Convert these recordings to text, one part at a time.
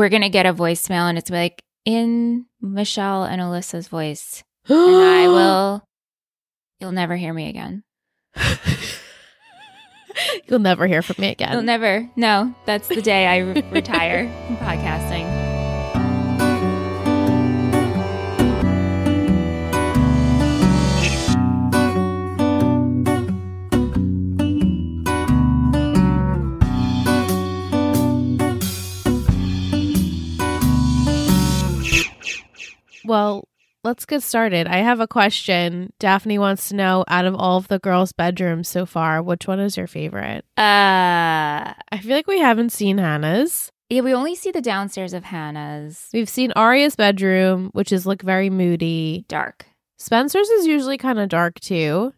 we're going to get a voicemail and it's like in Michelle and Alyssa's voice. And I will, you'll never hear me again. You'll never hear from me again. You'll never. No, that's the day I re- retire from podcasting. Well, let's get started. I have a question. Daphne wants to know out of all of the girls' bedrooms so far, which one is your favorite? Uh, I feel like we haven't seen Hanna's. yeah, we only see the downstairs of Hanna's. We've seen Aria's bedroom, which is like very moody. Dark. Spencer's is usually kind of dark too.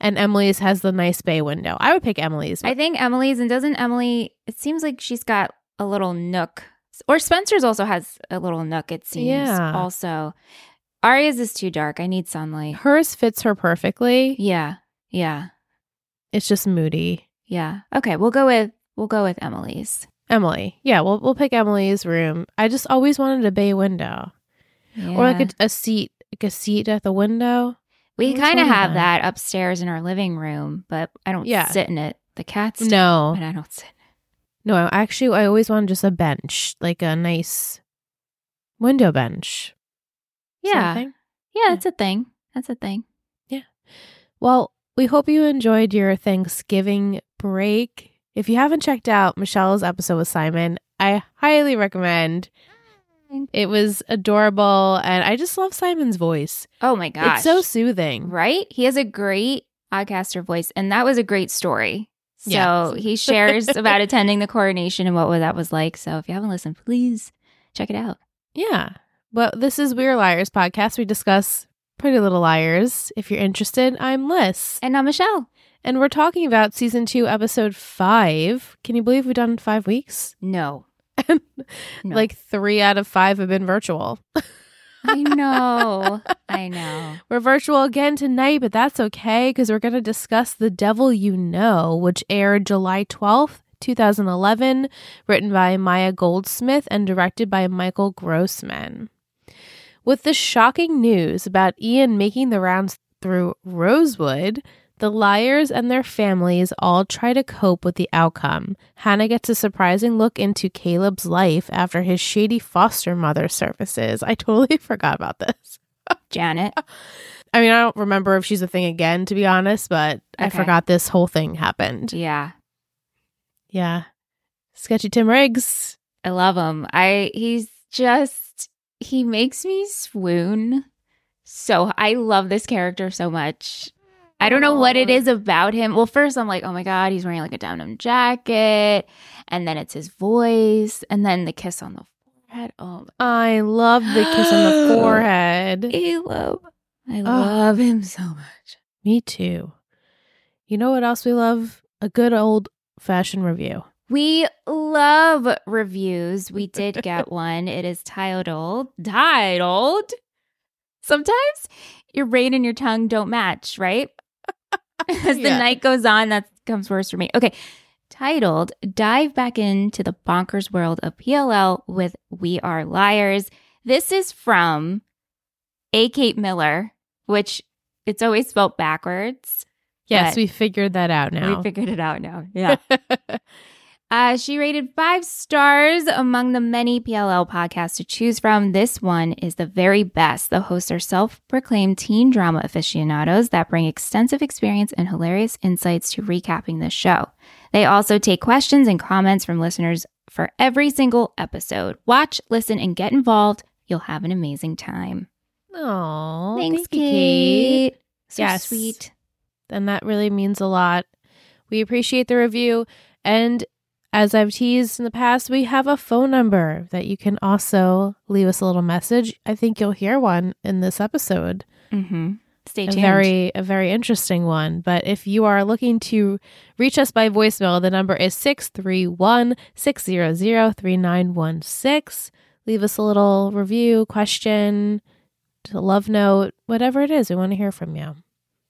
And Emily's has the nice bay window. I would pick Emily's. I think Emily's, and doesn't Emily, it seems like she's got a little nook. Or Spencer's also has a little nook, it seems. Yeah. Also, Aria's is too dark. I need sunlight. Hers fits her perfectly. Yeah. Yeah. It's just moody. Yeah. Okay, we'll go with we'll go with Emily's. Emily. Yeah, we'll we'll pick Emily's room. I just always wanted a bay window. Or like a, a seat like a seat at the window. we kind of have that upstairs in our living room, but I don't Yeah. sit in it. The cats do, No. but I don't sit. No, actually I always wanted just a bench, like a nice window bench. Yeah. Yeah, that's a thing. That's a thing. Yeah. Well, we hope you enjoyed your Thanksgiving break. If you haven't checked out Michelle's episode with Simon, I highly recommend. It was adorable, and I just love Simon's voice. Oh my gosh. It's so soothing. right? He has a great podcaster voice, and that was a great story. So Yes. he shares about attending the coronation and what that was like. So if you haven't listened, please check it out. Yeah. Well, this is We're Liars podcast. We discuss Pretty Little Liars. If you're interested, I'm Liz. And now Michelle. And we're talking about season two, episode five. Can you believe we've done five weeks? No. No. Like three out of five have been virtual. I know. I know. We're virtual again tonight, but that's okay because we're going to discuss The Devil You Know, which aired July 12th, 2011, written by Maya Goldsmith and directed by Michael Grossman. With the shocking news about Ian making the rounds through Rosewood, the liars and their families all try to cope with the outcome. Hanna gets a surprising look into Caleb's life after his shady foster mother surfaces. I totally forgot about this. Janet. I mean, I don't remember if she's a thing again, to be honest, but I forgot this whole thing happened. Yeah. Yeah. Sketchy Tim Riggs. I love him. I he's just he makes me swoon. So I love this character so much. I don't know what it is about him. Well, first I'm like, oh my god, he's wearing like a denim jacket, and then it's his voice, and then the kiss on the forehead. Oh, I love the kiss on the forehead. I love, I love him so much. Me too. You know what else we love? A good old fashioned review. We love reviews. We did get one. It is titled titled. Sometimes your brain and your tongue don't match, right? As the Yeah. night goes on, that comes worse for me. Okay. Titled Dive Back into the Bonkers World of PLL with We Are Liars. This is from A. Kate Miller, which it's always spelled backwards. Yes, we figured that out now. We figured it out now. Yeah. Uh, she rated five stars among the many PLL podcasts to choose from. This one is the very best. The hosts are self proclaimed teen drama aficionados that bring extensive experience and hilarious insights to recapping the show. They also take questions and comments from listeners for every single episode. Watch, listen, and get involved. You'll have an amazing time. Oh, Thanks, thank Kate. Kate. So Yes. sweet. And that really means a lot. We appreciate the review. And as I've teased in the past, we have a phone number that you can also leave us a little message. I think you'll hear one in this episode. Mm-hmm. Stay a tuned. very a very interesting one. But if you are looking to reach us by voicemail, the number is 631-600-3916. Leave us a little review, question, love note, whatever it is. We want to hear from you.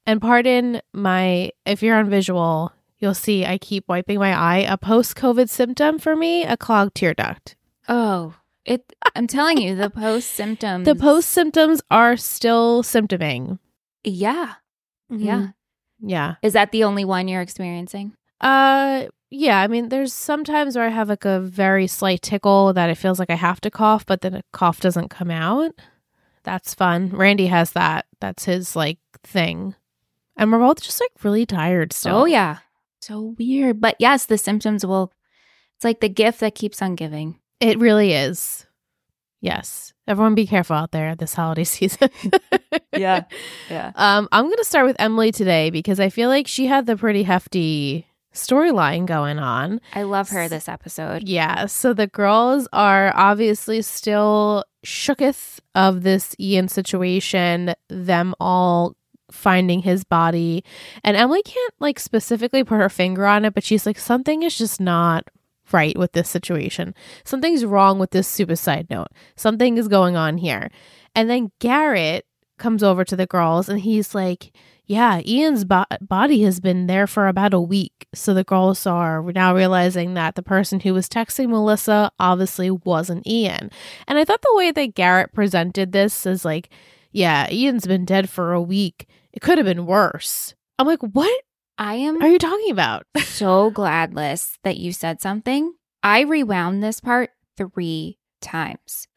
And pardon my if you're on visual, you'll see I keep wiping my eye. A post-COVID symptom for me, a clogged tear duct. Oh, it. I'm telling you, the post symptoms. The post symptoms are still symptoming. Yeah. Yeah. Yeah. Is that the only one you're experiencing? Uh yeah, I mean there's sometimes where I have like a very slight tickle that it feels like I have to cough, but then a cough doesn't come out. That's fun. Randy has that. That's his like thing. And we're both just like really tired still. Oh yeah. So weird. But yes, the symptoms will it's like the gift that keeps on giving. It really is. Yes. Everyone be careful out there this holiday season. Yeah. Yeah. Um, I'm going to start with Emily today because I feel like she had the pretty hefty storyline going on. I love her this episode. Yeah. So the girls are obviously still shooketh of this Ian situation, them all finding his body. And Emily can't like specifically put her finger on it, but she's like, something is just not right with this situation. Something's wrong with this suicide note. Something is going on here. And then Garrett comes over to the girls and he's like, Yeah, Ian's bo- body has been there for about a week. So the girls are now realizing that the person who was texting Melissa obviously wasn't Ian. And I thought the way that Garrett presented this is like, Yeah, Ian's been dead for a week. It could have been worse. I'm like, What I am are you talking about? so glad, Liz, that you said something. I rewound this part three times.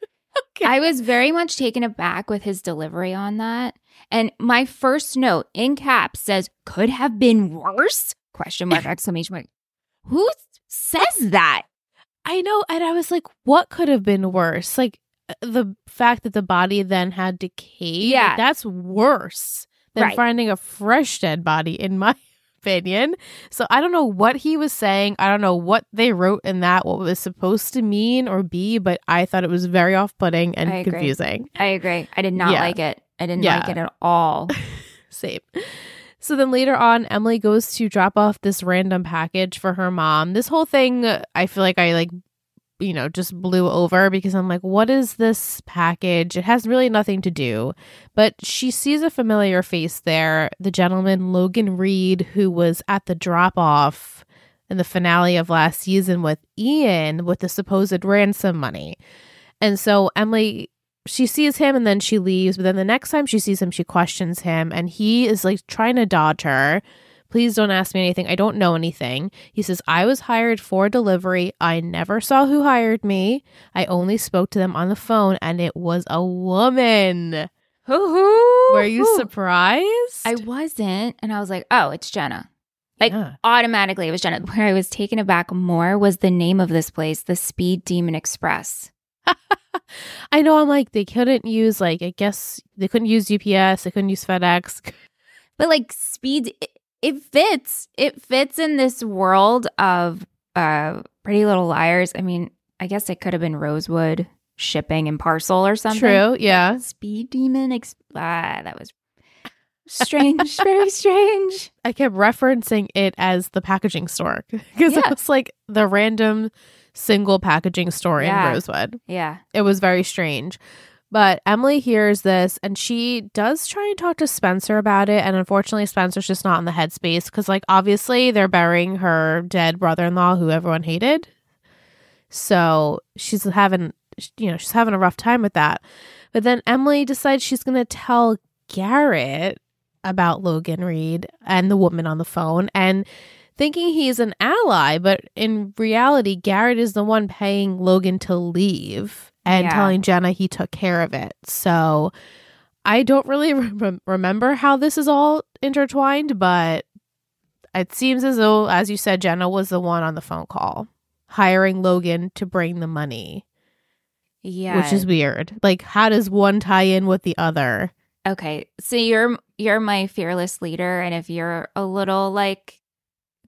Okay. I was very much taken aback with his delivery on that. And my first note in caps says, could have been worse? Question mark, exclamation mark. Who says that? I know. And I was like, what could have been worse? Like uh, the fact that the body then had decayed. Yeah. that's worse than Right. finding a fresh dead body, in my opinion. So I don't know what he was saying. I don't know what they wrote in that, what it was supposed to mean or be, but I thought it was very off putting and I confusing. I agree. I did not Yeah. like it. I didn't Yeah. like it at all. Same. So then later on, Emily goes to drop off this random package for her mom. This whole thing, I feel like I like, you know, just blew over because I'm like, what is this package? It has really nothing to do. But she sees a familiar face there the gentleman, Logan Reed, who was at the drop off in the finale of last season with Ian with the supposed ransom money. And so Emily she sees him and then she leaves. But then the next time she sees him, she questions him and he is like trying to dodge her. Please don't ask me anything. I don't know anything. He says, I was hired for delivery. I never saw who hired me. I only spoke to them on the phone and it was a woman. Hoo-hoo. Were you surprised? I wasn't. And I was like, oh, it's Jenna. Like Yeah. automatically it was Jenna. Where I was taken aback more was the name of this place, the Speed Demon Express. I know I'm like, they couldn't use, like, I guess they couldn't use UPS, they couldn't use FedEx. But like speed it, it fits. It fits in this world of uh Pretty Little Liars. I mean, I guess it could have been Rosewood shipping and parcel or something. True, yeah. Speed Demon Ex- ah, that was strange, very strange. I kept referencing it as the packaging store because Yeah. it was like the random single packaging store Yeah. in Rosewood. Yeah. It was very strange. But Emily hears this and she does try and talk to Spencer about it. And unfortunately, Spencer's just not in the headspace because, like, obviously they're burying her dead brother in law who everyone hated. So she's having, you know, she's having a rough time with that. But then Emily decides she's going to tell Garrett about Logan Reed and the woman on the phone and thinking he's an ally. But in reality, Garrett is the one paying Logan to leave and Yeah. telling Jenna he took care of it. So I don't really rem- remember how this is all intertwined, but it seems as though, as you said, Jenna was the one on the phone call hiring Logan to bring the money, Yeah. which is weird. Like, how does one tie in with the other? Okay. So you're you're my fearless leader and if you're a little like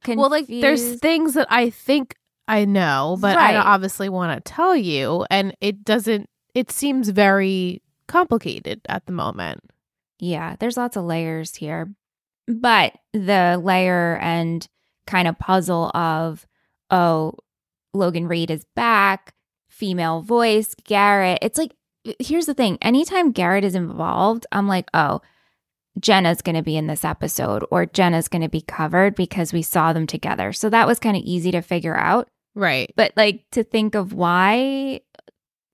confused, Well, like, there's things that I think I know, but I Right. obviously want to tell you, and it doesn't, it seems very complicated at the moment. Yeah, there's lots of layers here. But the layer and kind of puzzle of, oh, Logan Reed is back, female voice, Garrett. It's like, here's the thing anytime Garrett is involved, I'm like, oh, Jenna's going to be in this episode or Jenna's going to be covered because we saw them together. So that was kind of easy to figure out. Right. But like to think of why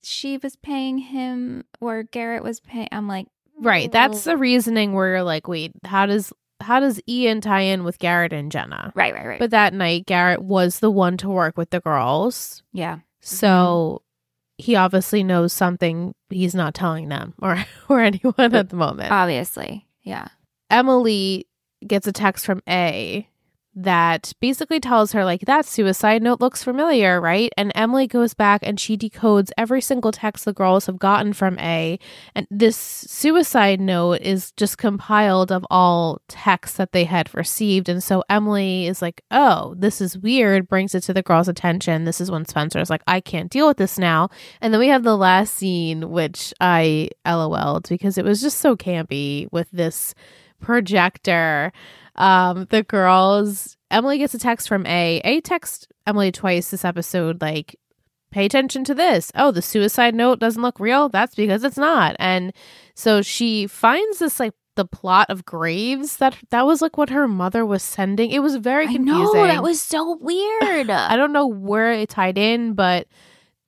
she was paying him or Garrett was paying. I'm like, Right. That's the reasoning where you're like, wait, how does how does Ian tie in with Garrett and Jenna? right, right, right. But that night, Garrett was the one to work with the girls. yeah, So mm-hmm. he obviously knows something he's not telling them or or anyone at the moment. obviously, yeah. Emily gets a text from A that basically tells her like that suicide note looks familiar, right? And Emily goes back and she decodes every single text the girls have gotten from A. And this suicide note is just compiled of all texts that they had received. And so Emily is like, "Oh, this is weird." Brings it to the girls' attention. This is when Spencer is like, "I can't deal with this now." And then we have the last scene which I LOL'd because it was just so campy with this projector. Um, the girls, Emily gets a text from A. A text Emily twice this episode, like, pay attention to this. Oh, the suicide note doesn't look real. That's because it's not. And so she finds this, like, the plot of graves that that was like what her mother was sending. It was very confusing. know that was so weird. I don't know where it tied in, but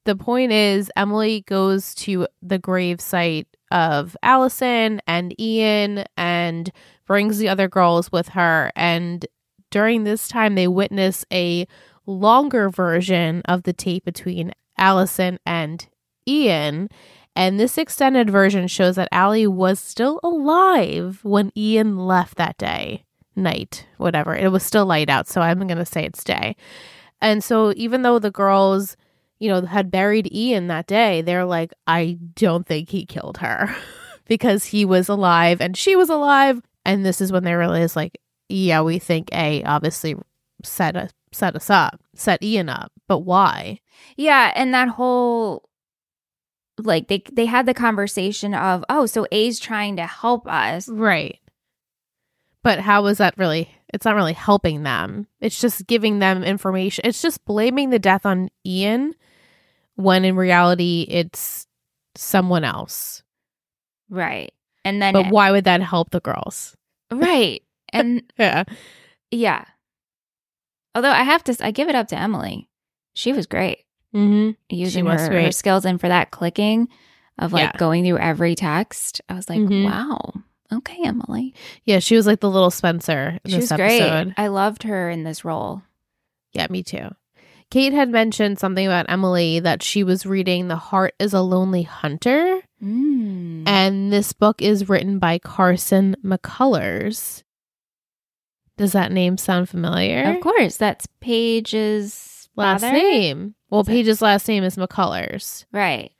the point is Emily goes to the grave site of Alison and Ian and brings the other girls with her. And during this time, they witness a longer version of the tape between Alison and Ian. And this extended version shows that Allie was still alive when Ian left that day, night, whatever. It was still light out, so I'm going to say it's day. And so even though the girls, you know, had buried Ian that day, they're like, I don't think he killed her because he was alive and she was alive. And this is when they realize, like, yeah, we think A obviously set us set us up, set Ian up, but why? Yeah, and that whole like they they had the conversation of, "Oh, so A's trying to help us." Right. But how is that really? It's not really helping them. It's just giving them information. It's just blaming the death on Ian when in reality it's someone else. Right. And then But why would that help the girls? right. And Yeah. yeah. Although I have to I give it up to Emily. She was great Mm-hmm. using was her, her skills and for that clicking of like Yeah. going through every text. I was like, Mhm. "Wow. Okay, Emily." Yeah, she was like the little Spencer She was great. I loved her in this role. Yeah, me too. Kate had mentioned something about Emily that she was reading The Heart is a Lonely Hunter. Mm. And this book is written by Carson McCullers. Does that name sound familiar? Of course, that's Paige's Last father? name. Well, Is it- Paige's last name is McCullers. Right.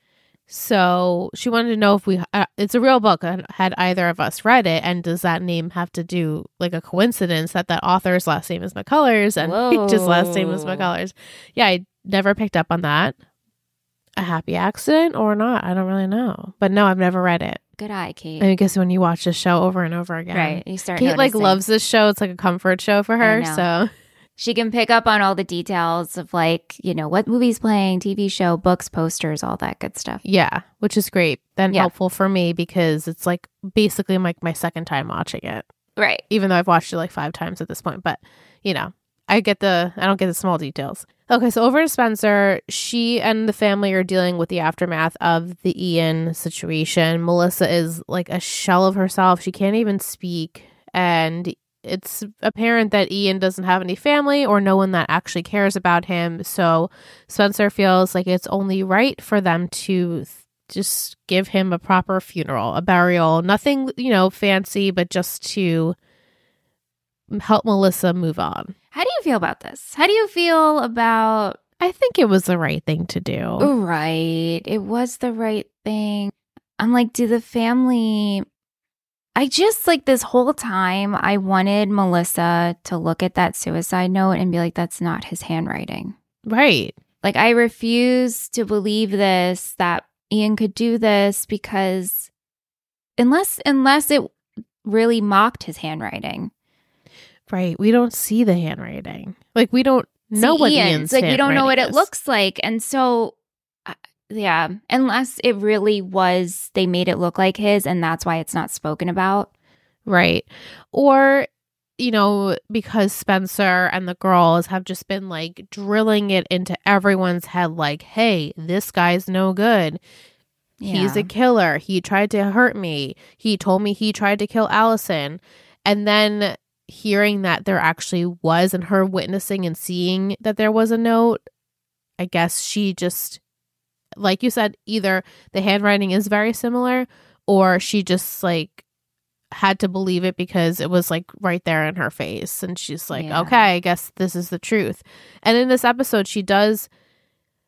So she wanted to know if we, uh, it's a real book. Had either of us read it? And does that name have to do like a coincidence that that author's last name is McCullers and Paige's last name is. McCullers? Yeah, I never picked up on that. A happy accident or not? I don't really know. But no, I've never read it. Good eye, Kate. I guess when you watch this show over and over again, Right. You start Kate like loves this show. It's like a comfort show for her. So She can pick up on all the details of like, you know, what movies playing, TV show, books, posters, all that good stuff. yeah, which is great. Then Yeah. helpful for me because it's like basically like my second time watching it. Right. even though I've watched it like five times at this point. But you know, I get the I don't get the small details. Okay, so over to Spencer, she and the family are dealing with the aftermath of the Ian situation. Melissa is like a shell of herself. She can't even speak, and it's apparent that Ian doesn't have any family or no one that actually cares about him. So Spencer feels like it's only right for them to th- just give him a proper funeral, a burial, nothing, you know, fancy, but just to help Melissa move on. How do you feel about this? How do you feel about I think it was the right thing to do. right? It was the right thing. I'm like, do the family I just like this whole time I wanted Melissa to look at that suicide note and be like, that's not his handwriting. Right. Like I refuse to believe this that Ian could do this because unless unless it really mocked his handwriting. Right. We don't see the handwriting. Like we don't know what Ian's, Ian's like we don't know what it looks like and so yeah, unless it really was they made it look like his and that's why it's not spoken about. Right. Or you know, because Spencer and the girls have just been like drilling it into everyone's head like, hey, this guy's no good. He's Yeah. a killer. He tried to hurt me. He told me he tried to kill Alison. And then hearing that there actually was and her witnessing and seeing that there was a note, I guess she just like you said, either the handwriting is very similar or she just like had to believe it because it was like right there in her face and she's like, Yeah. "Okay, I guess this is the truth." And in this episode she does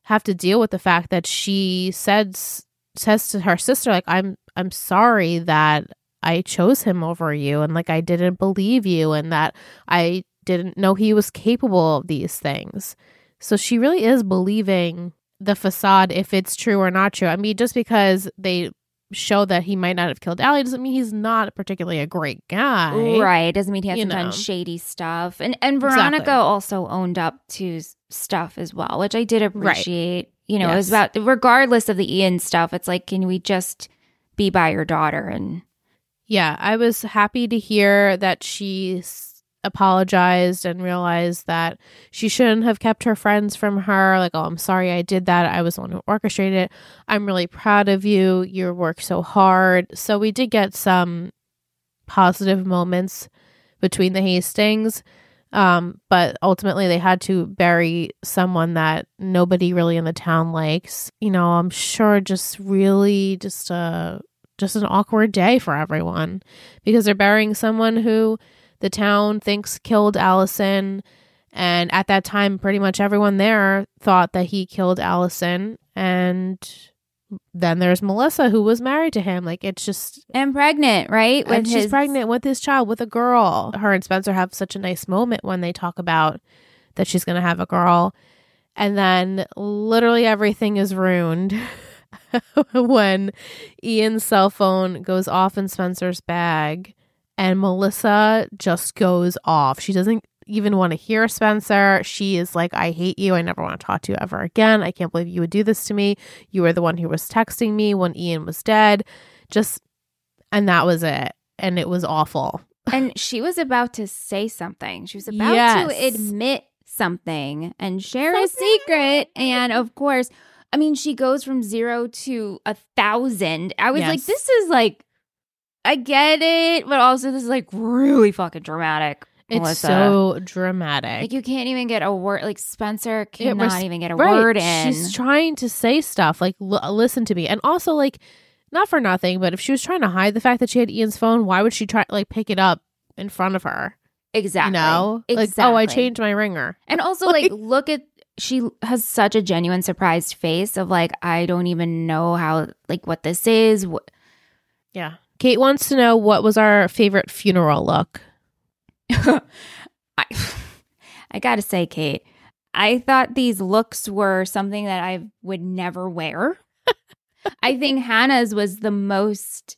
have to deal with the fact that she says says to her sister like I'm I'm sorry that I chose him over you and like I didn't believe you and that I didn't know he was capable of these things. So she really is believing the facade if it's true or not true. I mean just because they show that he might not have killed Allie doesn't mean he's not particularly a great guy. Right. Doesn't mean he hasn't done shady stuff. And and Veronica Exactly. also owned up to stuff as well, which I did appreciate. You know, it was about regardless of the Ian stuff, it's like, can we just be by your daughter and Yeah, I was happy to hear that she s- apologized and realized that she shouldn't have kept her friends from her. Like, oh, I'm sorry I did that. I was the one who orchestrated it. I'm really proud of you. You worked so hard. So we did get some positive moments between the Hastings. Um, but ultimately they had to bury someone that nobody really in the town likes. You know, I'm sure just really just a just an awkward day for everyone because they're burying someone who the town thinks killed Alison. And at that time, pretty much everyone there thought that he killed Alison. And then there's Melissa, who was married to him. Like, it's just, and pregnant, right? and she's pregnant with his child, with a girl. Her and Spencer have such a nice moment when they talk about that she's going to have a girl. And then literally everything is ruined when Ian's cell phone goes off in Spencer's bag and Melissa just goes off. She doesn't even want to hear Spencer. She is like, I hate you. I never want to talk to you ever again. I can't believe you would do this to me. You were the one who was texting me when Ian was dead. Just, and that was it. And it was awful. and she was about to say something. She was about Yes. to admit something and share a secret. And of course, I mean, she goes from zero to a thousand. I was like, this is like, I get it, but also this is like really fucking dramatic. It's Melissa. so dramatic. Like you can't even get a word. Like Spencer cannot was- even get a Right. word in. She's trying to say stuff like, "L- listen to me. And also, like, not for nothing, but if she was trying to hide the fact that she had Ian's phone, why would she try like pick it up in front of her? exactly. You know? exactly. Like, oh, I changed my ringer. And also, like, look at she has such a genuine surprised face of like, I don't even know how like what this is. What Yeah. Kate wants to know what was our favorite funeral look. I I gotta say, Kate, I thought these looks were something that I would never wear. I think Hanna's was the most.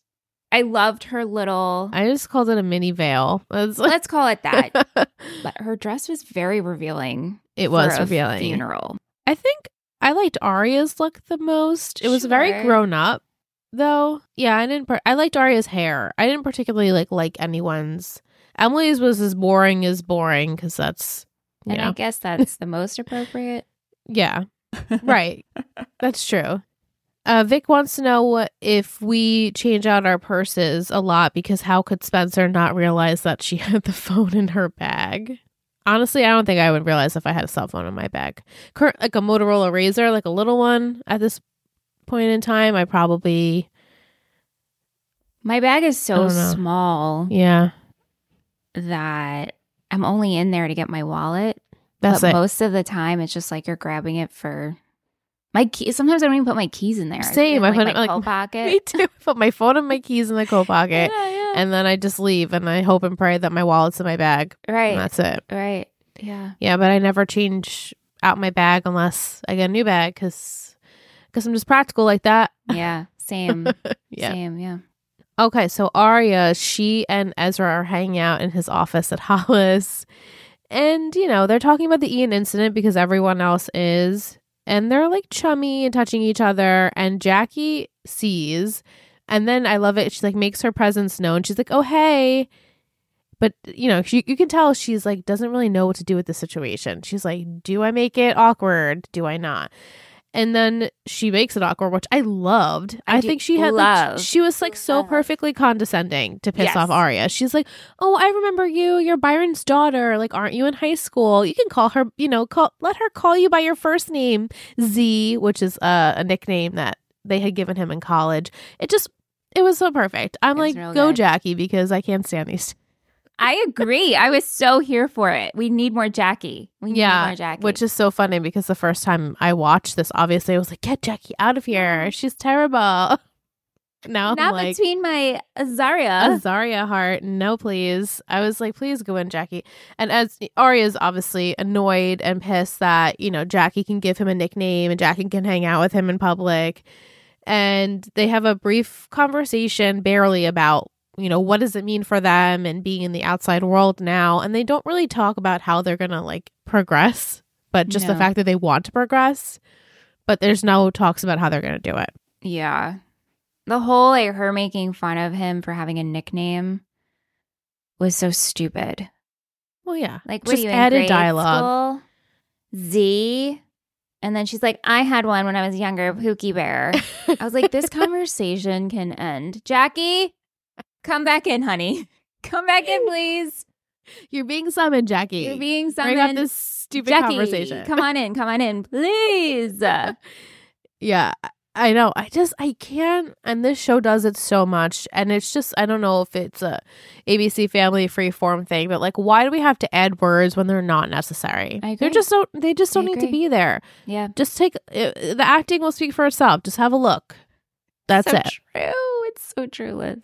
I loved her little. I just called it a mini veil. Let's call it that. But her dress was very revealing. it was for a revealing. funeral. I think I liked Aria's look the most. It was very grown up, though. Yeah, I didn't. par- I liked Aria's hair. I didn't particularly like like anyone's. Emily's was as boring as boring because that's And I guess that's the most appropriate. yeah right. That's true. Uh, Vic wants to know what if we change out our purses a lot because how could Spencer not realize that she had the phone in her bag? Honestly, I don't think I would realize if I had a cell phone in my bag. Cur- like a Motorola RAZR, like a little one at this point in time, I probably My bag is so small yeah. that I'm only in there to get my wallet. That's but it. most of the time, it's just like you're grabbing it for my key. Sometimes I don't even put my keys in there. I Same. in, I put my it, like, coat pocket. Me too. I put my phone and my keys in the coat pocket, Yeah, yeah. and then I just leave, and I hope and pray that my wallet's in my bag. And right, that's it. right, yeah. Yeah, but I never change out my bag unless I get a new bag because I'm just practical like that. Yeah, same, Yeah. same, yeah. Okay, so Aria, she and Ezra are hanging out in his office at Hollis. And, you know, they're talking about the Ian incident because everyone else is. And they're like chummy and touching each other. And Jackie sees. And then I love it. She like makes her presence known. She's like, oh, hey. but you know, she, you can tell she's like doesn't really know what to do with the situation. She's like, "Do I make it awkward? Do I not?" And then she makes it awkward, which I loved. I I, think she had like, she was like so love. perfectly condescending to piss Yes. off Aria. She's like, "Oh, I remember you. You're Byron's daughter. Like, aren't you in high school? You can call her. You know, call let her call you by your first name, Z, which is uh, a nickname that they had given him in college. It just." It was so perfect. I'm It was like, real go good. Jackie, because I can't stand these I agree. I was so here for it. We need more Jackie. We need Yeah, more Jackie. Which is so funny because the first time I watched this, obviously I was like, "Get Jackie out of here! Mm-hmm. She's terrible." Now not like, between my Ezria. Ezria heart, no, please. I was like, "Please go in, Jackie." And as Aria's obviously annoyed and pissed that you know Jackie can give him a nickname and Jackie can hang out with him in public, and they have a brief conversation, barely about you know what does it mean for them and being in the outside world now, and they don't really talk about how they're gonna like progress, but just the fact that they want to progress. But there's no talks about how they're gonna do it. yeah. The whole like her making fun of him for having a nickname was so stupid. Well, yeah, Like just you added dialogue. school? Z. And then she's like, I had one when I was younger, Pookie Bear. I was like, this conversation can end. Jackie, come back in, honey. Come back in, please. You're being summoned, Jackie. You're being summoned. Bring up summoned. this stupid Jackie, conversation. come on in, come on in, please. Yeah, I know. I just I can't. And this show does it so much, and it's just I don't know if it's a ABC Family freeform thing, but like, why do we have to add words when they're not necessary? I They're just don't. They just don't need to be there. Yeah. Just take uh, the acting will speak for itself. Just have a look. That's so it. true. It's so true, Liz.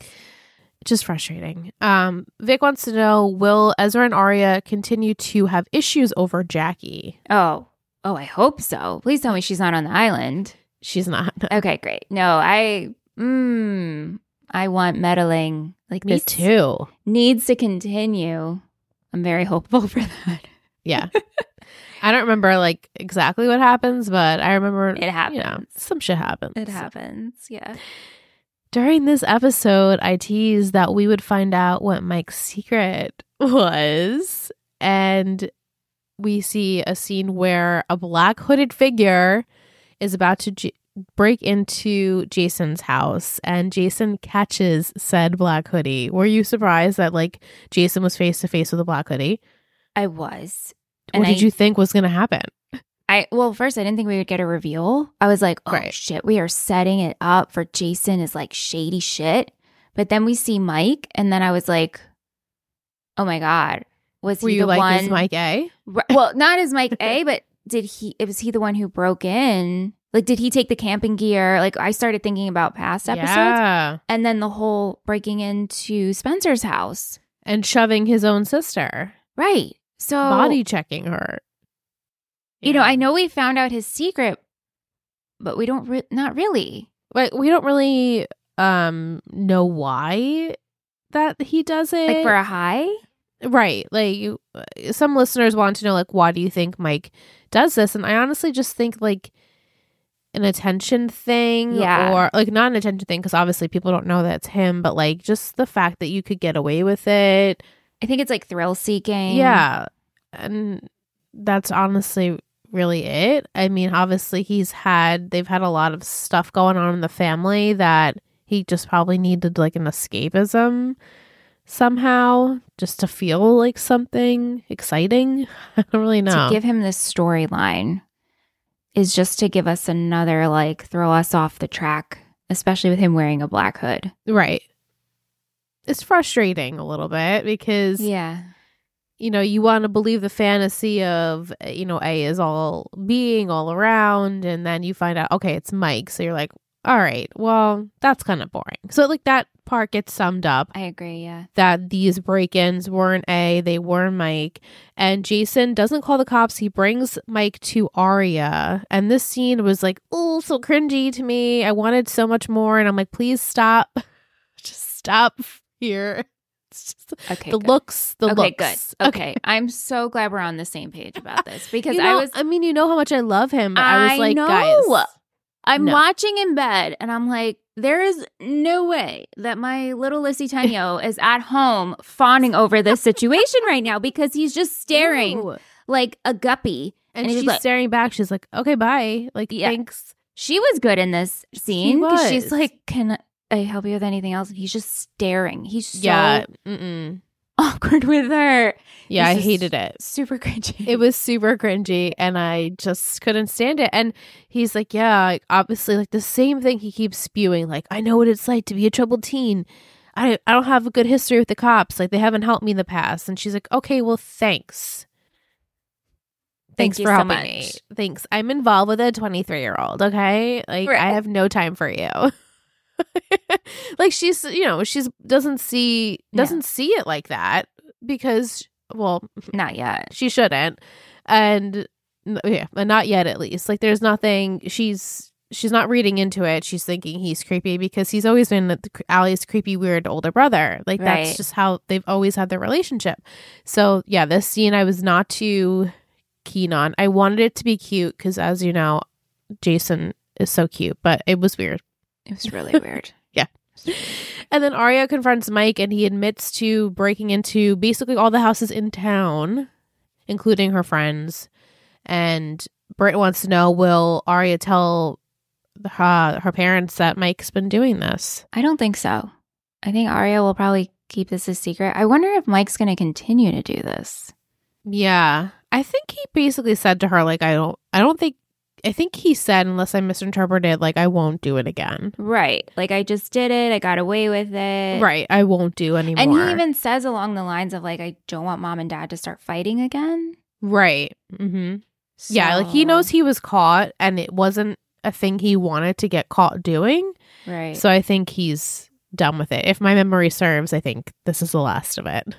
Just frustrating. Um, Vic wants to know: Will Ezra and Aria continue to have issues over Jackie? Oh, oh, I hope so. Please tell me she's not on the island. She's not. Okay, great. No, I, mm, I want meddling like Me this too. needs to continue. I'm very hopeful for that. Yeah. I don't remember like exactly what happens, but I remember It happens. You know, some shit happens. It happens. Yeah. During this episode, I teased that we would find out what Mike's secret was. And we see a scene where a black hooded figure is about to j- break into Jason's house and Jason catches said black hoodie. Were you surprised that like Jason was face to face with a black hoodie? I was. what And did I- you think was going to happen? I well, first I didn't think we would get a reveal. I was like, oh Right. shit, we are setting it up for Jason is like shady shit. But then we see Mike, and then I was like, oh my god, was Were he you the like, one? Mike A? Well, not as Mike A, but did he? It was he the one who broke in? Like, did he take the camping gear? Like, I started thinking about past episodes, Yeah. and then the whole breaking into Spencer's house, And shoving his own sister, right? So body checking her. You know, I know we found out his secret, but we don't. Re- not really. Like we don't really um know why that he does it. Like for a high. right. Like you, some listeners want to know like why do you think Mike does this? And I honestly just think like an attention thing Yeah. or like not an attention thing because obviously people don't know that's him, but like just the fact that you could get away with it. I think it's like thrill seeking. Yeah. And that's honestly really it. I mean, obviously he's had they've had a lot of stuff going on in the family that he just probably needed like an escapism somehow just to feel like something exciting. I don't really know. To give him this storyline is just to give us another like throw us off the track, especially with him wearing a black hood. right. It's frustrating a little bit because Yeah. You know, you want to believe the fantasy of, you know, A is all being all around, and then you find out, okay, it's Mike. So you're like, all right, well, that's kind of boring. So, like, that part gets summed up I agree. Yeah. that these break ins weren't A, they were Mike. And Jason doesn't call the cops. He brings Mike to Aria. And this scene was like, oh, so cringy to me. I wanted so much more. And I'm like, please stop. Just stop here. It's just Okay. the good. looks, the okay, looks. good. Okay. I'm so glad we're on the same page about this because You I was I mean, you know how much I love him, but I, was like, know. guys, I'm no. watching in bed and I'm like, there is no way that my little Lissy Tenyo is at home fawning over this situation right now because he's just staring like a guppy. And, And she's like- staring back. She's like, okay, bye. Like, Yeah. thanks. She was good in this scene because she's like, "Can I help you with anything else?" And he's just staring. He's so yeah. Mm-mm. awkward with her. Yeah, I hated it. Super cringy. It was super cringy and I just couldn't stand it. And he's like, yeah, like, obviously like the same thing he keeps spewing. Like, I know what it's like to be a troubled teen. I I don't have a good history with the cops. Like they haven't helped me in the past. And she's like, okay, well, thanks. Thanks you for helping much. me. Thanks. I'm involved with a 23 year old. Okay, like Right. I have no time for you. like she's, you know, she's doesn't see doesn't see it like that because, well, Not yet. she shouldn't. And yeah but not yet at least. Like there's nothing she's she's not reading into it. She's thinking he's creepy because he's always been the, Allie's creepy weird older brother. Like Right. that's just how they've always had their relationship. So yeah this scene I was not too keen on. I wanted it to be cute because as you know Jason is so cute but it was weird It was really weird. Yeah. And then Aria confronts Mike and he admits to breaking into basically all the houses in town, including her friends. And Britt wants to know will Aria tell her, her parents that Mike's been doing this? I don't think so. I think Aria will probably keep this a secret. I wonder if Mike's going to continue to do this. Yeah. I think he basically said to her, like, I don't, I don't think, I think he said, unless I misinterpreted, like, I won't do it again. Right. Like I just did it. I got away with it. Right. I won't do anymore. And he even says along the lines of like, I don't want mom and dad to start fighting again. right. Mm-hmm. Yeah, like he knows he was caught and it wasn't a thing he wanted to get caught doing. Right. So I think he's done with it. If my memory serves, I think this is the last of it.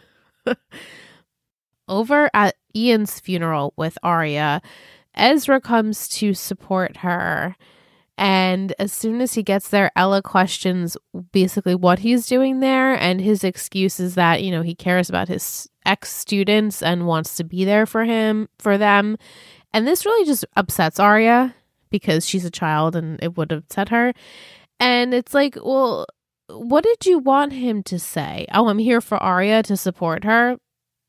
Over at Ian's funeral with Aria, Ezra comes to support her. And as soon as he gets there, Ella questions basically what he's doing there. And his excuse is that, you know, he cares about his ex students and wants to be there for him, for them. And this really just upsets Aria because she's a child and it would upset her. And it's like, well, what did you want him to say? Oh, I'm here for Aria to support her.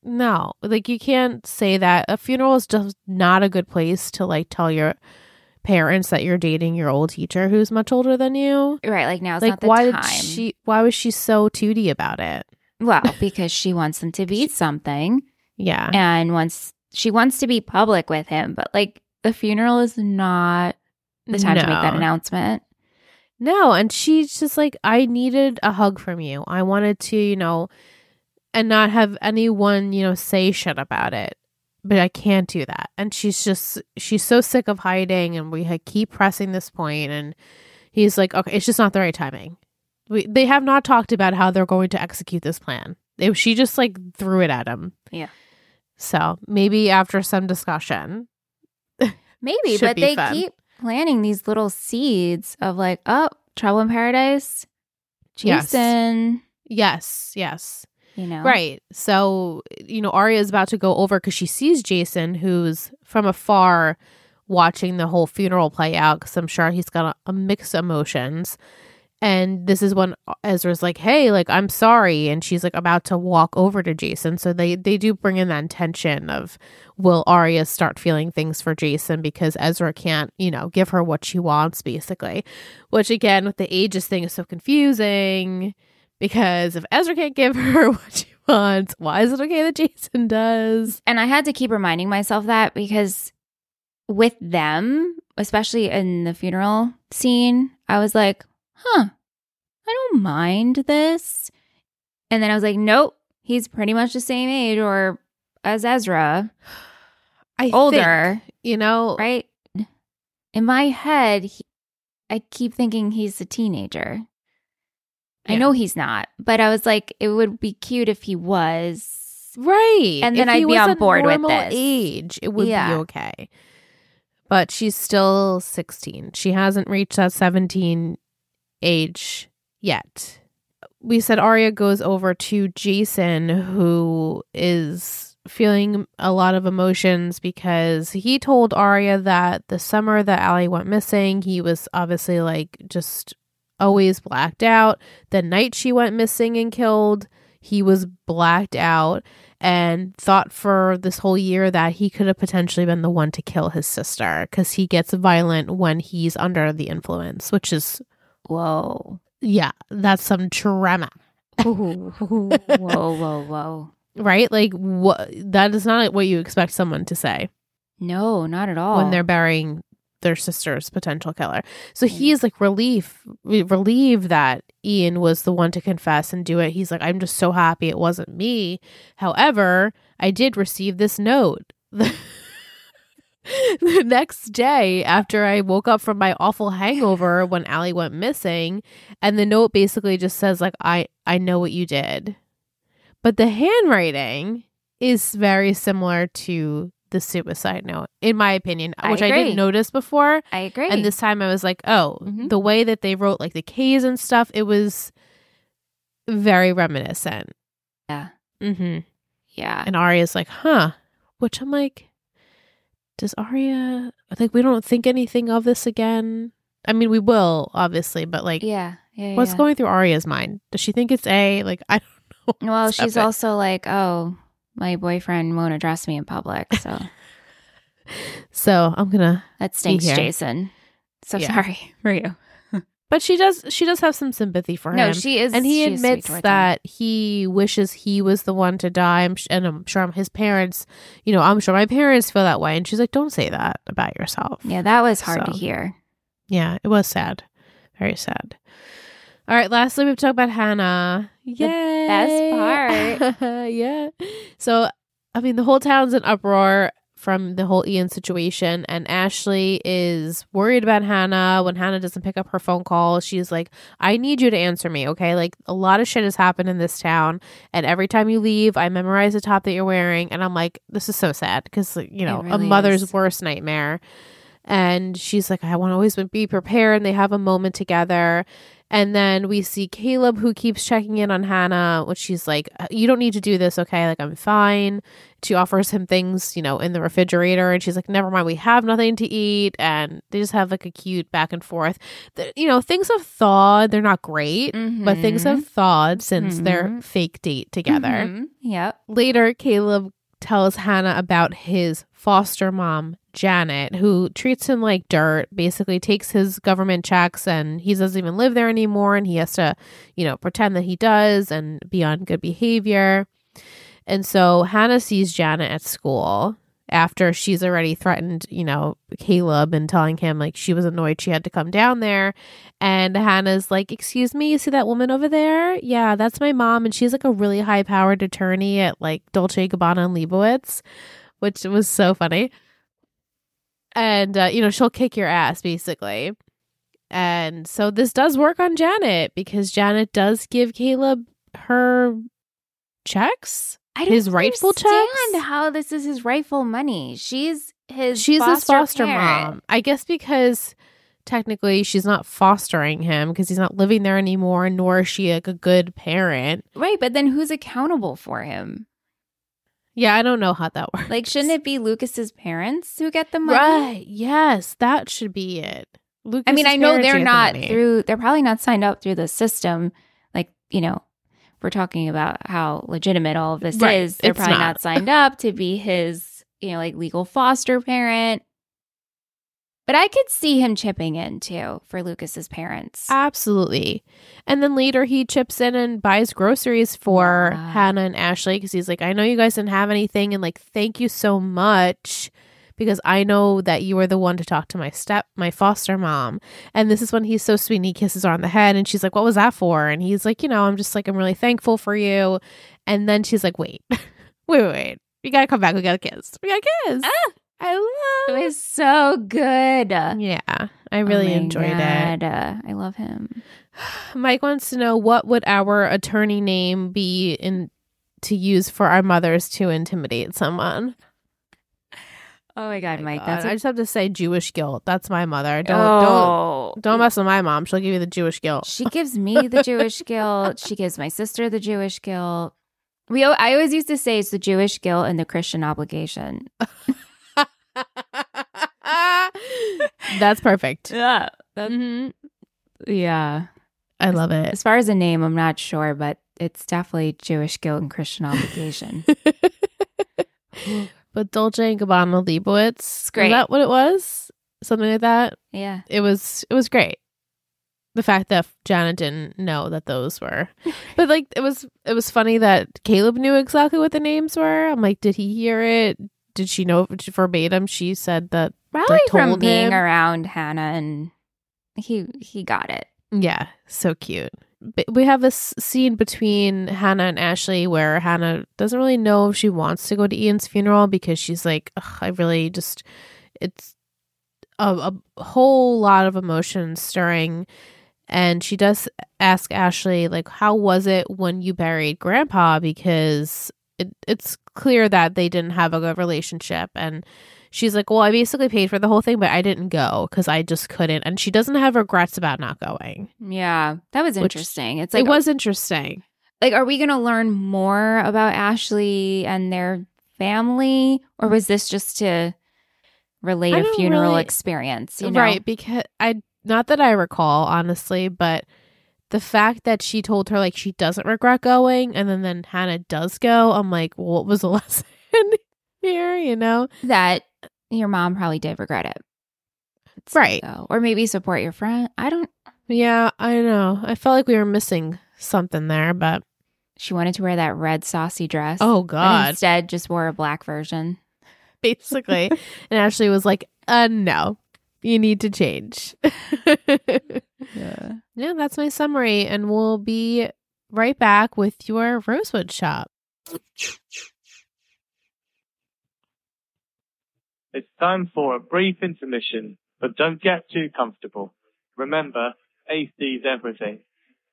No, like you can't say that. A funeral is just not a good place to like tell your parents that you're dating your old teacher who's much older than you. right. Like now like not the why time. did she why was she so tooty about it? well, because she wants them to be something Yeah. and wants she wants to be public with him, but like the funeral is not the time to make that announcement. No, and she's just like, I needed a hug from you. I wanted to, you know, and not have anyone, you know, say shit about it. But I can't do that. And she's just, she's so sick of hiding, and we keep pressing this point, and he's like, okay, it's just not the right timing. We, they have not talked about how they're going to execute this plan. It, she just like threw it at him. Yeah. So maybe after some discussion, Maybe, but they fun. keep planting these little seeds of like, oh, trouble in paradise. Yes. Jason, yes, yes. You know. Right. So, you know, Aria is about to go over because she sees Jason, who's from afar watching the whole funeral play out because I'm sure he's got a, a mix of emotions. And this is when Ezra's like, "Hey, like I'm sorry," and she's like about to walk over to Jason. So they they do bring in that tension of will Aria start feeling things for Jason because Ezra can't, you know, give her what she wants, basically. Which again, with the ages thing, is so confusing because if Ezra can't give her what she wants, why is it okay that Jason does? And I had to keep reminding myself that because with them, especially in the funeral scene, I was like, huh, I don't mind this. And then I was like, nope, he's pretty much the same age or as Ezra, I older, think, you know, right? In my head, he, I keep thinking he's a teenager. I know he's not, but I was like, it would be cute if he was. right? And then If I'd be on board with this. Age, it would Yeah. be okay. But she's still sixteen. She hasn't reached that seventeen age yet. We said Aria goes over to Jason, who is feeling a lot of emotions because he told Aria that the summer that Allie went missing, he was obviously like just always blacked out. The night she went missing and killed, he was blacked out and thought for this whole year that he could have potentially been the one to kill his sister because he gets violent when he's under the influence, which is, Whoa. yeah, that's some trauma, Ooh. whoa, whoa, whoa. right? Like, what that is not what you expect someone to say No, not at all. when they're burying their sister's potential killer. So Yeah. he's like relief re- relieved that Ian was the one to confess and do it. He's like, I'm just so happy it wasn't me. However, I did receive this note. the next day after I woke up from my awful hangover when Ali went missing, and the note basically just says like I I know what you did. But the handwriting is very similar to the suicide note in my opinion, I which I didn't notice before. I agree. And this time I was like, oh, Mhm. the way that they wrote like the K's and stuff, it was very reminiscent. Yeah. Mm-hmm. yeah. And Aria's like, huh. Which I'm like, does Aria, like, we don't think anything of this again? I mean, we will, obviously, but like, yeah. Yeah. what's yeah. going through Aria's mind? Does she think it's A? Like, I don't know. Well, she's also like, oh, my boyfriend won't address me in public. So So I'm gonna, that stinks. Jason. So Yeah. sorry for you. but she does, she does have some sympathy for No, him. No, she is. and he she is sweet admits towards him. that he wishes he was the one to die I'm sh- and i'm sure his parents you know i'm sure my parents feel that way and she's like don't say that about yourself Yeah, that was hard to hear. yeah it was sad very sad all right lastly we've talked about hanna Yay. best part yeah so i mean the whole town's in uproar from the whole Ian situation and Ashley is worried about Hanna when Hanna doesn't pick up her phone call. She's like, I need you to answer me, okay? Like a lot of shit has happened in this town and every time you leave, I memorize the top that you're wearing and I'm like, this is so sad because you know, a mother's is. worst nightmare. And she's like, I want to always be prepared. And they have a moment together. And then we see Caleb who keeps checking in on Hanna, which she's like, "Uh, You don't need to do this, okay? Like, I'm fine. She offers him things, you know, in the refrigerator. And she's like, Never mind, we have nothing to eat. And they just have like a cute back and forth. The- you know, things have thawed. They're not great, but things Mhm. have thawed since their Mhm. fake date together. Mhm. Yep. Later, Caleb tells Hanna about his foster mom, Janet, who treats him like dirt, basically takes his government checks and he doesn't even live there anymore and he has to, you know, pretend that he does and be on good behavior. And so Hanna sees Janet at school after she's already threatened, you know, Caleb and telling him like she was annoyed she had to come down there. And Hanna's like, Excuse me, you see that woman over there? Yeah, that's my mom. And she's like a really high powered attorney at like Dolce Gabbana and Leibowitz, which was so funny. And, uh, you know, she'll kick your ass basically. And so this does work on Janet because Janet does give Caleb her checks. I don't His rightful understand how this is his rightful money. She's his She's foster his foster parent. mom. I guess because technically she's not fostering him because he's not living there anymore, nor is she like a good parent. Right, but then who's accountable for him? Yeah, I don't know how that works. Like, shouldn't it be Lucas's parents who get the money? Right. Yes, that should be it. Lucas I mean, I know they're not through. They're probably not signed up through the system. Like, you know, we're talking about how legitimate all of this Right, is. They're it's probably not. not signed up to be his, you know, like legal foster parent. But I could see him chipping in too for Lucas's parents. Absolutely. And then later he chips in and buys groceries for Yeah. Hanna and Ashley because he's like, I know you guys didn't have anything. And like, thank you so much because I know that you were the one to talk to my step, my foster mom. And this is when he's so sweet and he kisses her on the head. And she's like, What was that for? And he's like, You know, I'm just like, I'm really thankful for you. And then she's like, Wait, wait, wait, wait. We gotta come back. We gotta kiss. We gotta kiss. Ah, I love it was so good. Yeah, I really Oh enjoyed it. Uh, I love him. Mike wants to know what would our attorney name be in to use for our mothers to intimidate someone. Oh my God, Mike. God, That's I a- just have to say Jewish guilt. That's my mother. Don't oh. don't don't mess with my mom. She'll give you the Jewish guilt. She gives me the Jewish guilt. She gives my sister the Jewish guilt. We, I always used to say it's the Jewish guilt and the Christian obligation. That's perfect. Yeah, Mhm. yeah. I love it. As far as a name, I'm not sure, but it's definitely Jewish guilt and Christian obligation. but Dolce and Gabbana Leibowitz, It's great. Is that what it was? Something like that. yeah. It was. It was great. The fact that Janet didn't know that those were, but like it was. It was funny that Caleb knew exactly what the names were. I'm like, did he hear it? Did she know verbatim? She said that. Probably from being him. around Hanna and he he got it. Yeah, so cute. We have this scene between Hanna and Ashley where Hanna doesn't really know if she wants to go to Ian's funeral because she's like, I really just, it's a, a whole lot of emotion stirring. And she does ask Ashley, like, how was it when you buried grandpa? Because it, it's clear that they didn't have a good relationship. And she's like, well, I basically paid for the whole thing, but I didn't go because I just couldn't. And she doesn't have regrets about not going. Yeah, that was interesting. It's like it was interesting. like are we going to learn more about Ashley and their family or was this just to relate a funeral really- experience, you know? Right, because I not that I recall honestly, but the fact that she told her like she doesn't regret going and then then Hanna does go, I'm like, well, what was the lesson here, you know? That your mom probably did regret it. It's Right. So, or maybe support your friend. I don't Yeah, I know. I felt like we were missing something there, but she wanted to wear that red saucy dress. oh god, instead just wore a black version. basically. and Ashley was like, "Uh no. You need to change." Yeah. yeah, that's my summary and we'll be right back with your Rosewood shop. It's time for a brief intermission, but don't get too comfortable. Remember, AC's everything.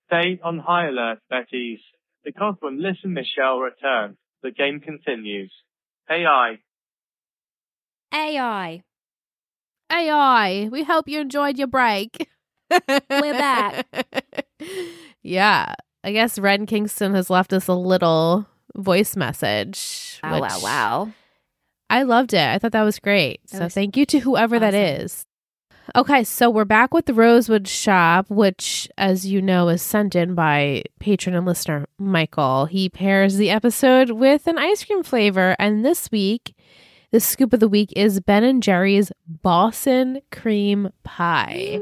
Stay on high alert, Betties, because when Liz and Michelle return, the game continues. AI. AI. AI, we hope you enjoyed your break. We're back. yeah. I guess Ren Kingston has left us a little voice message. Wow, wow, wow. I loved it. I thought that was great. That so was thank you to whoever that awesome. is. Okay, so we're back with the Rosewood Shop, which, as you know, is sent in by patron and listener Michael. He pairs the episode with an ice cream flavor, and this week, the scoop of the week is Ben and Jerry's Boston cream pie.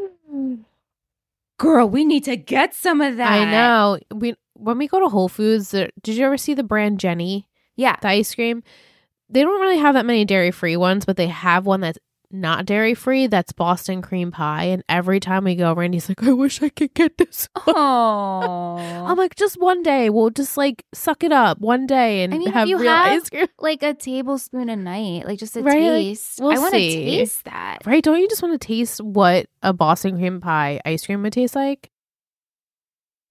Girl, we need to get some of that. I know. We when we go to Whole Foods, uh, did you ever see the brand Jeni, Yeah. the ice cream? They don't really have that many dairy free ones, but they have one that's not dairy free. That's Boston cream pie, and every time we go, Randy's like, "I wish I could get this." Oh. I'm like, just one day, we'll just like suck it up one day and I mean, if have you real have- ice cream, like a tablespoon a night, like just a Right, like, taste. we'll I want to taste that. right? Don't you just want to taste what a Boston cream pie ice cream would taste like?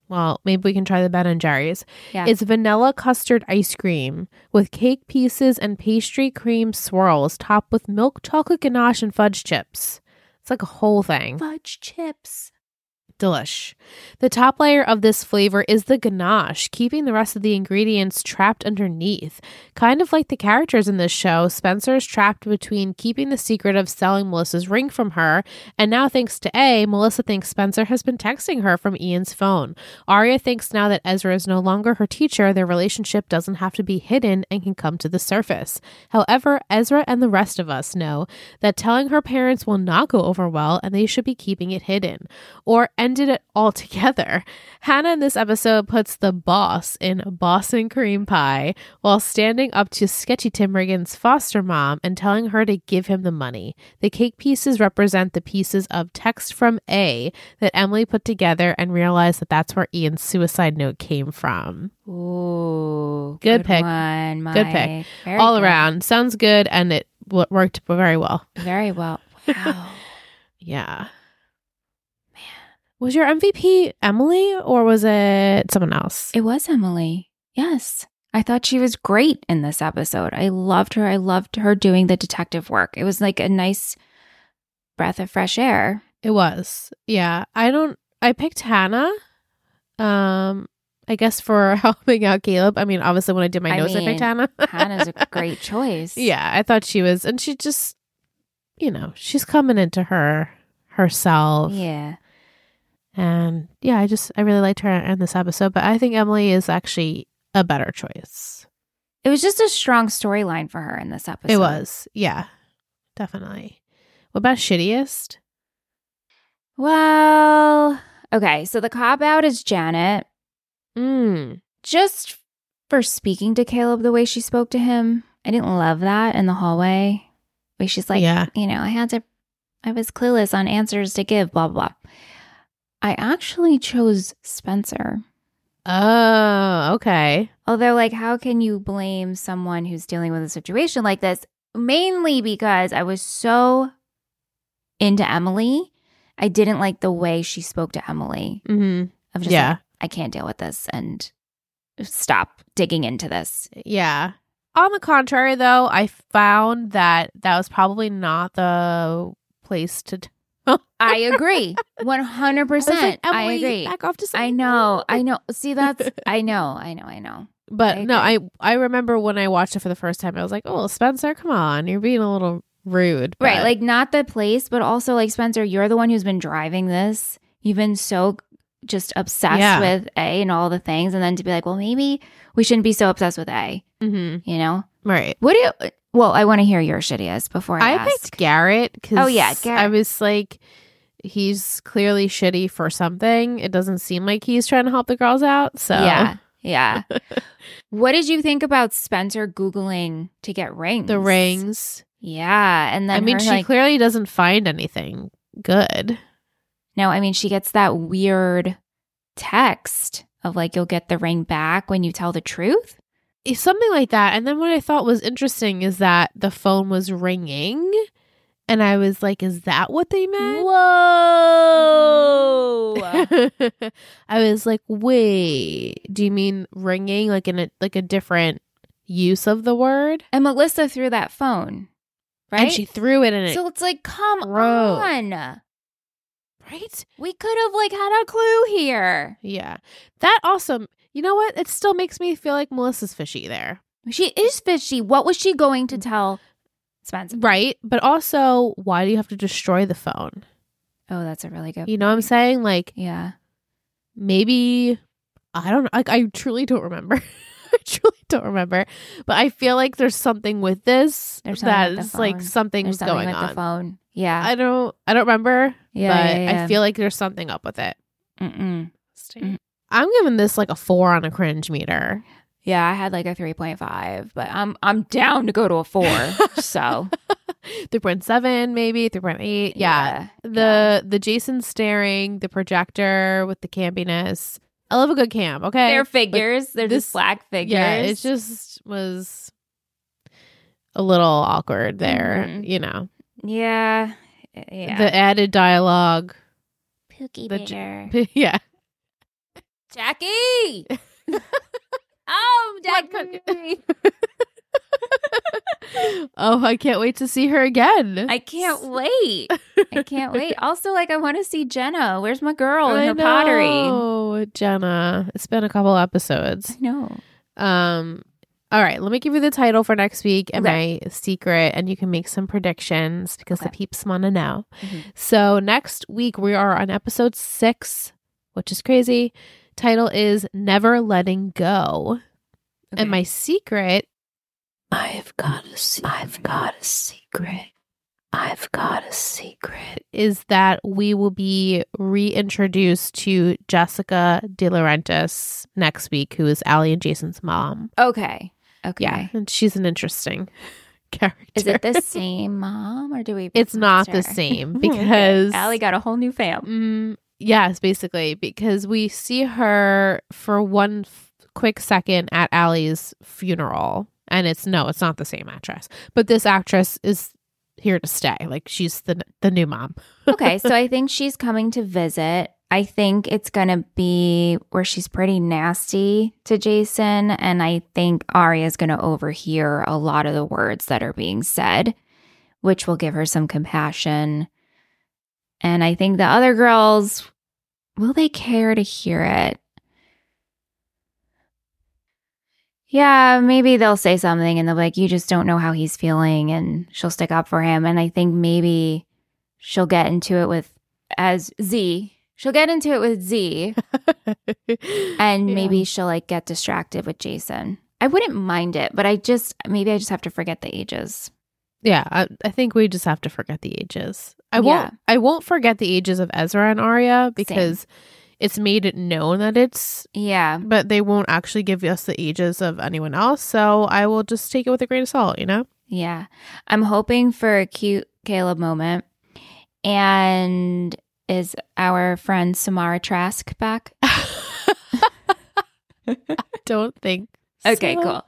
Well, maybe we can try the Ben and Jerry's. Yeah. It's vanilla custard ice cream with cake pieces and pastry cream swirls topped with milk chocolate ganache and fudge chips. It's like a whole thing. Fudge chips. Delish. The top layer of this flavor is the ganache, keeping the rest of the ingredients trapped underneath. Kind of like the characters in this show, Spencer is trapped between keeping the secret of selling Melissa's ring from her, and now, thanks to A, Melissa thinks Spencer has been texting her from Ian's phone. Aria thinks now that Ezra is no longer her teacher, their relationship doesn't have to be hidden and can come to the surface. However, Ezra and the rest of us know that telling her parents will not go over well and they should be keeping it hidden or ended it all together. Hanna in this episode puts the boss in Boston cream pie while standing up to Sketchy Tim Riggins' foster mom and telling her to give him the money. The cake pieces represent the pieces of text from A that Emily put together and realized that that's where Ian's suicide note came from. Ooh, Good pick. One, Good pick. Very All good. around. Sounds good and it worked very well. Very well. Wow. Yeah. Was your MVP Emily or was it someone else? it was Emily. Yes. I thought she was great in this episode. I loved her. I loved her doing the detective work. It was like a nice breath of fresh air. It was. Yeah. I don't I picked Hanna. Um I guess for helping out Caleb. I mean, obviously when I did my I notes I picked Hanna. Hanna's a great choice. yeah, I thought she was and she just you know, she's coming into her herself. Yeah. And yeah, I just I really liked her in this episode, but I think Emily is actually a better choice. It was just a strong storyline for her in this episode. It was. Yeah. Definitely. What about shittiest? Well, okay. So the cop out is Janet. Mm. Just for speaking to Caleb the way she spoke to him. I didn't love that in the hallway. Where she's like, Yeah. you know, I had to, I was clueless on answers to give, blah, blah, blah. I actually chose Spencer. Oh, okay. Although, like, how can you blame someone who's dealing with a situation like this? Mainly because I was so into Emily. I didn't like the way she spoke to Emily. hmm Of just Yeah. like, I can't deal with this and stop digging into this. Yeah. On the contrary, though, I found that that was probably not the place to. I agree. 100%. I, like, I agree. Back off to I know. I know. See, that's, I know. I know. I know. But I no, I. I remember when I watched it for the first time, I was like, "Oh, Spencer, come on, you're being a little rude." Right. Like, not the place, but also, like, Spencer, you're the one who's been driving this. You've been so just obsessed Yeah. with A and all the things. And then to be like, well, maybe we shouldn't be so obsessed with A, Mhm. you know? right. What do you, well, I want to hear your shittiest before I, I ask. picked Garrett because Oh, yeah, Garrett. I was like, he's clearly shitty for something. It doesn't seem like he's trying to help the girls out. So Yeah. Yeah. what did you think about Spencer Googling to get rings? the rings. Yeah. And then I mean, her, she like, clearly doesn't find anything good. no, I mean, she gets that weird text of like, you'll get the ring back when you tell the truth. Something like that. And then what I thought was interesting is that the phone was ringing. And I was like, is that what they meant? Whoa. I was like, wait, do you mean ringing like in a like a different use of the word? and Melissa threw that phone, right? And she threw it in it. so it's like, come Gross. on. right? We could have like had a clue here. Yeah. That also, you know what? It still makes me feel like Melissa's fishy there. She is fishy. What was she going to mm. tell Spencer? Right? But also, why do you have to destroy the phone? Oh, that's a really good. You know what I'm saying? Like Yeah. maybe I don't. Like I truly don't remember. I truly don't remember. But I feel like there's something with this There's something that with like something's There's something going with on. the phone. Yeah. I don't I don't remember, yeah. but yeah, yeah. I feel like there's something up with it. Mm-mm. I'm giving this like a 4 on a cringe meter. Yeah, I had like a 3.5, but I'm I'm down to go to a 4. so, 3.7 maybe, 3.8. Yeah. The the Jason staring, the projector with the campiness. I love a good camp, okay? They're figures. They're this- just black figures. Yeah, it just was a little awkward there, Mhm. you know. Yeah. Yeah. The added dialogue. Pookie the j- Bear. yeah. Jackie. oh, Jackie. oh, I can't wait to see her again. I can't wait. I can't wait. Also, like, I want to see Jenna. Where's my girl in I her pottery? Oh, Jenna. It's been a couple episodes. I know. Um all right, let me give you the title for next week and Okay. my secret, and you can make some predictions because the peeps want to know. Mhm. So, next week we are on episode six, which is crazy. Title is Never Letting Go. Okay. And my secret I've got a se- I've got a secret. I've got a secret. is that we will be reintroduced to Jessica DiLaurentis next week, who is Ali and Jason's mom. Okay. Okay. Yeah, and she's an interesting character. Is it the same mom or do we? It's not the her? same Okay. because Ali got a whole new fam. Mm, yes, basically, because we see her for one f- quick second at Ali's funeral, and it's no, it's not the same actress, but this actress is here to stay. Like she's the the new mom. okay, so I think she's coming to visit. I think it's going to be where she's pretty nasty to Jason. And I think Aria's going to overhear a lot of the words that are being said, which will give her some compassion. And I think the other girls, will they care to hear it? Yeah, maybe they'll say something and they'll be like, You just don't know how he's feeling. And she'll stick up for him. And I think maybe she'll get into it with, as Z, She'll get into it with Z and Yeah. maybe she'll like get distracted with Jason. I wouldn't mind it, but I just maybe I just have to forget the ages. Yeah, I, I think we just have to forget the ages. I won't. I won't forget the ages of Ezra and Aria because it's made it known that it's. Yeah. But they won't actually give us the ages of anyone else, so I will just take it with a grain of salt. You know. Yeah. I'm hoping for a cute Caleb moment. And is our friend Samara Trask back? I Don't think. Okay, so. cool.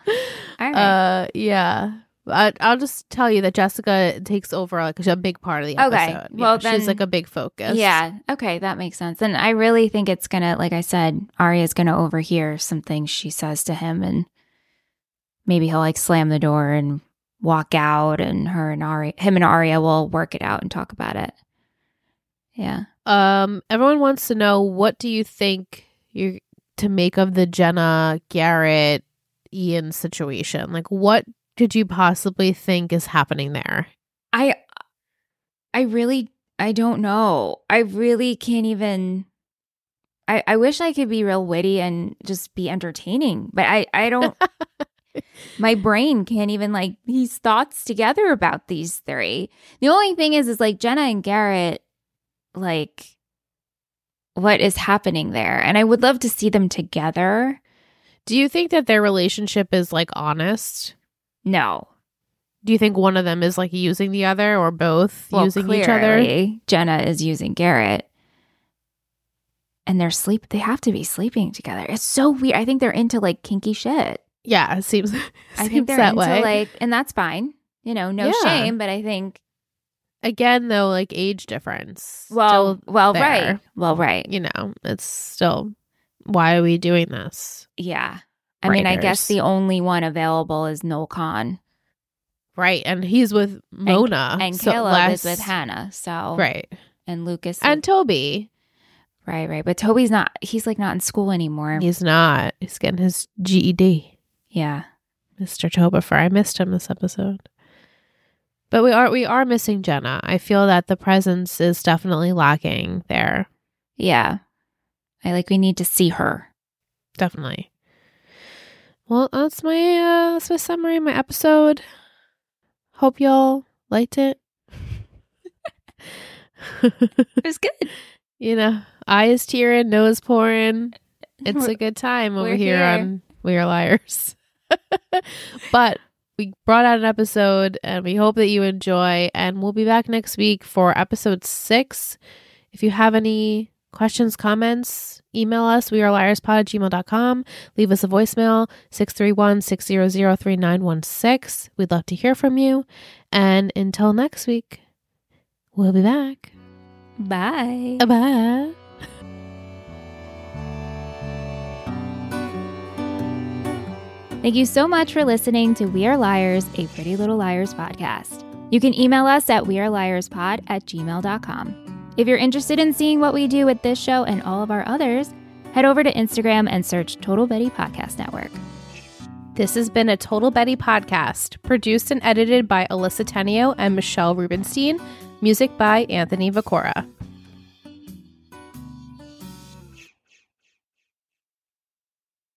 All right. Uh, yeah. I, I'll just tell you that Jessica takes over like a big part of the Okay, episode. well, yeah, she's like a big focus. yeah. Okay. That makes sense. And I really think it's going to, like I said, Aria's going to overhear something she says to him and maybe he'll like slam the door and walk out and her and Aria, him and Aria will work it out and talk about it. Yeah. Um, everyone wants to know what do you think you're to make of the Jenna Garrett Ian situation? Like, what could you possibly think is happening there? I I really I don't know. I really can't even I I wish I could be real witty and just be entertaining, but I I don't my brain can't even like these thoughts together about these three. The only thing is is like Jenna and Garrett like what is happening there? And I would love to see them together. Do you think that their relationship is like honest? No. Do you think one of them is like using the other or both Well, using each other? clearly, Jenna is using Garrett. And they're sleep they have to be sleeping together. It's so weird. I think they're into like kinky shit. Yeah, it seems, I think they're that into way. like and that's fine. You know, no Yeah. shame, but I think Again, though, like age difference. well well there. right. Well right. you know, it's still why are we doing this? Yeah. I mean, I guess the only one available is Kahn. Right, and he's with Mona and so Caleb less- is with Hanna. So Right, and Lucas and Toby. right, right. But Toby's not he's like not in school anymore. He's not. He's getting his GED. yeah. Mr. Tobifer. I missed him this episode. But we are we are missing Jenna. I feel that the presence is definitely lacking there. Yeah. I like we need to see her. Definitely. Well, that's my uh that's my summary, my episode. Hope y'all liked it. It was good. you know, eyes tearing, nose pouring. It's a good time over here, here. on We Are Liars. but we brought out an episode and we hope that you enjoy. And we'll be back next week for episode six. If you have any questions, comments, email us. We are liarspod at gmail.com. Leave us a voicemail 631 600 3916. We'd love to hear from you. And until next week, we'll be back. Bye. Bye. Thank you so much for listening to We Are Liars, a Pretty Little Liars podcast. You can email us at weareliarspod at gmail.com. If you're interested in seeing what we do with this show and all of our others, head over to Instagram and search Total Betty Podcast Network. This has been a Total Betty podcast, produced and edited by Alyssa Tenio and Michelle Rubenstein, music by Anthony Viccora.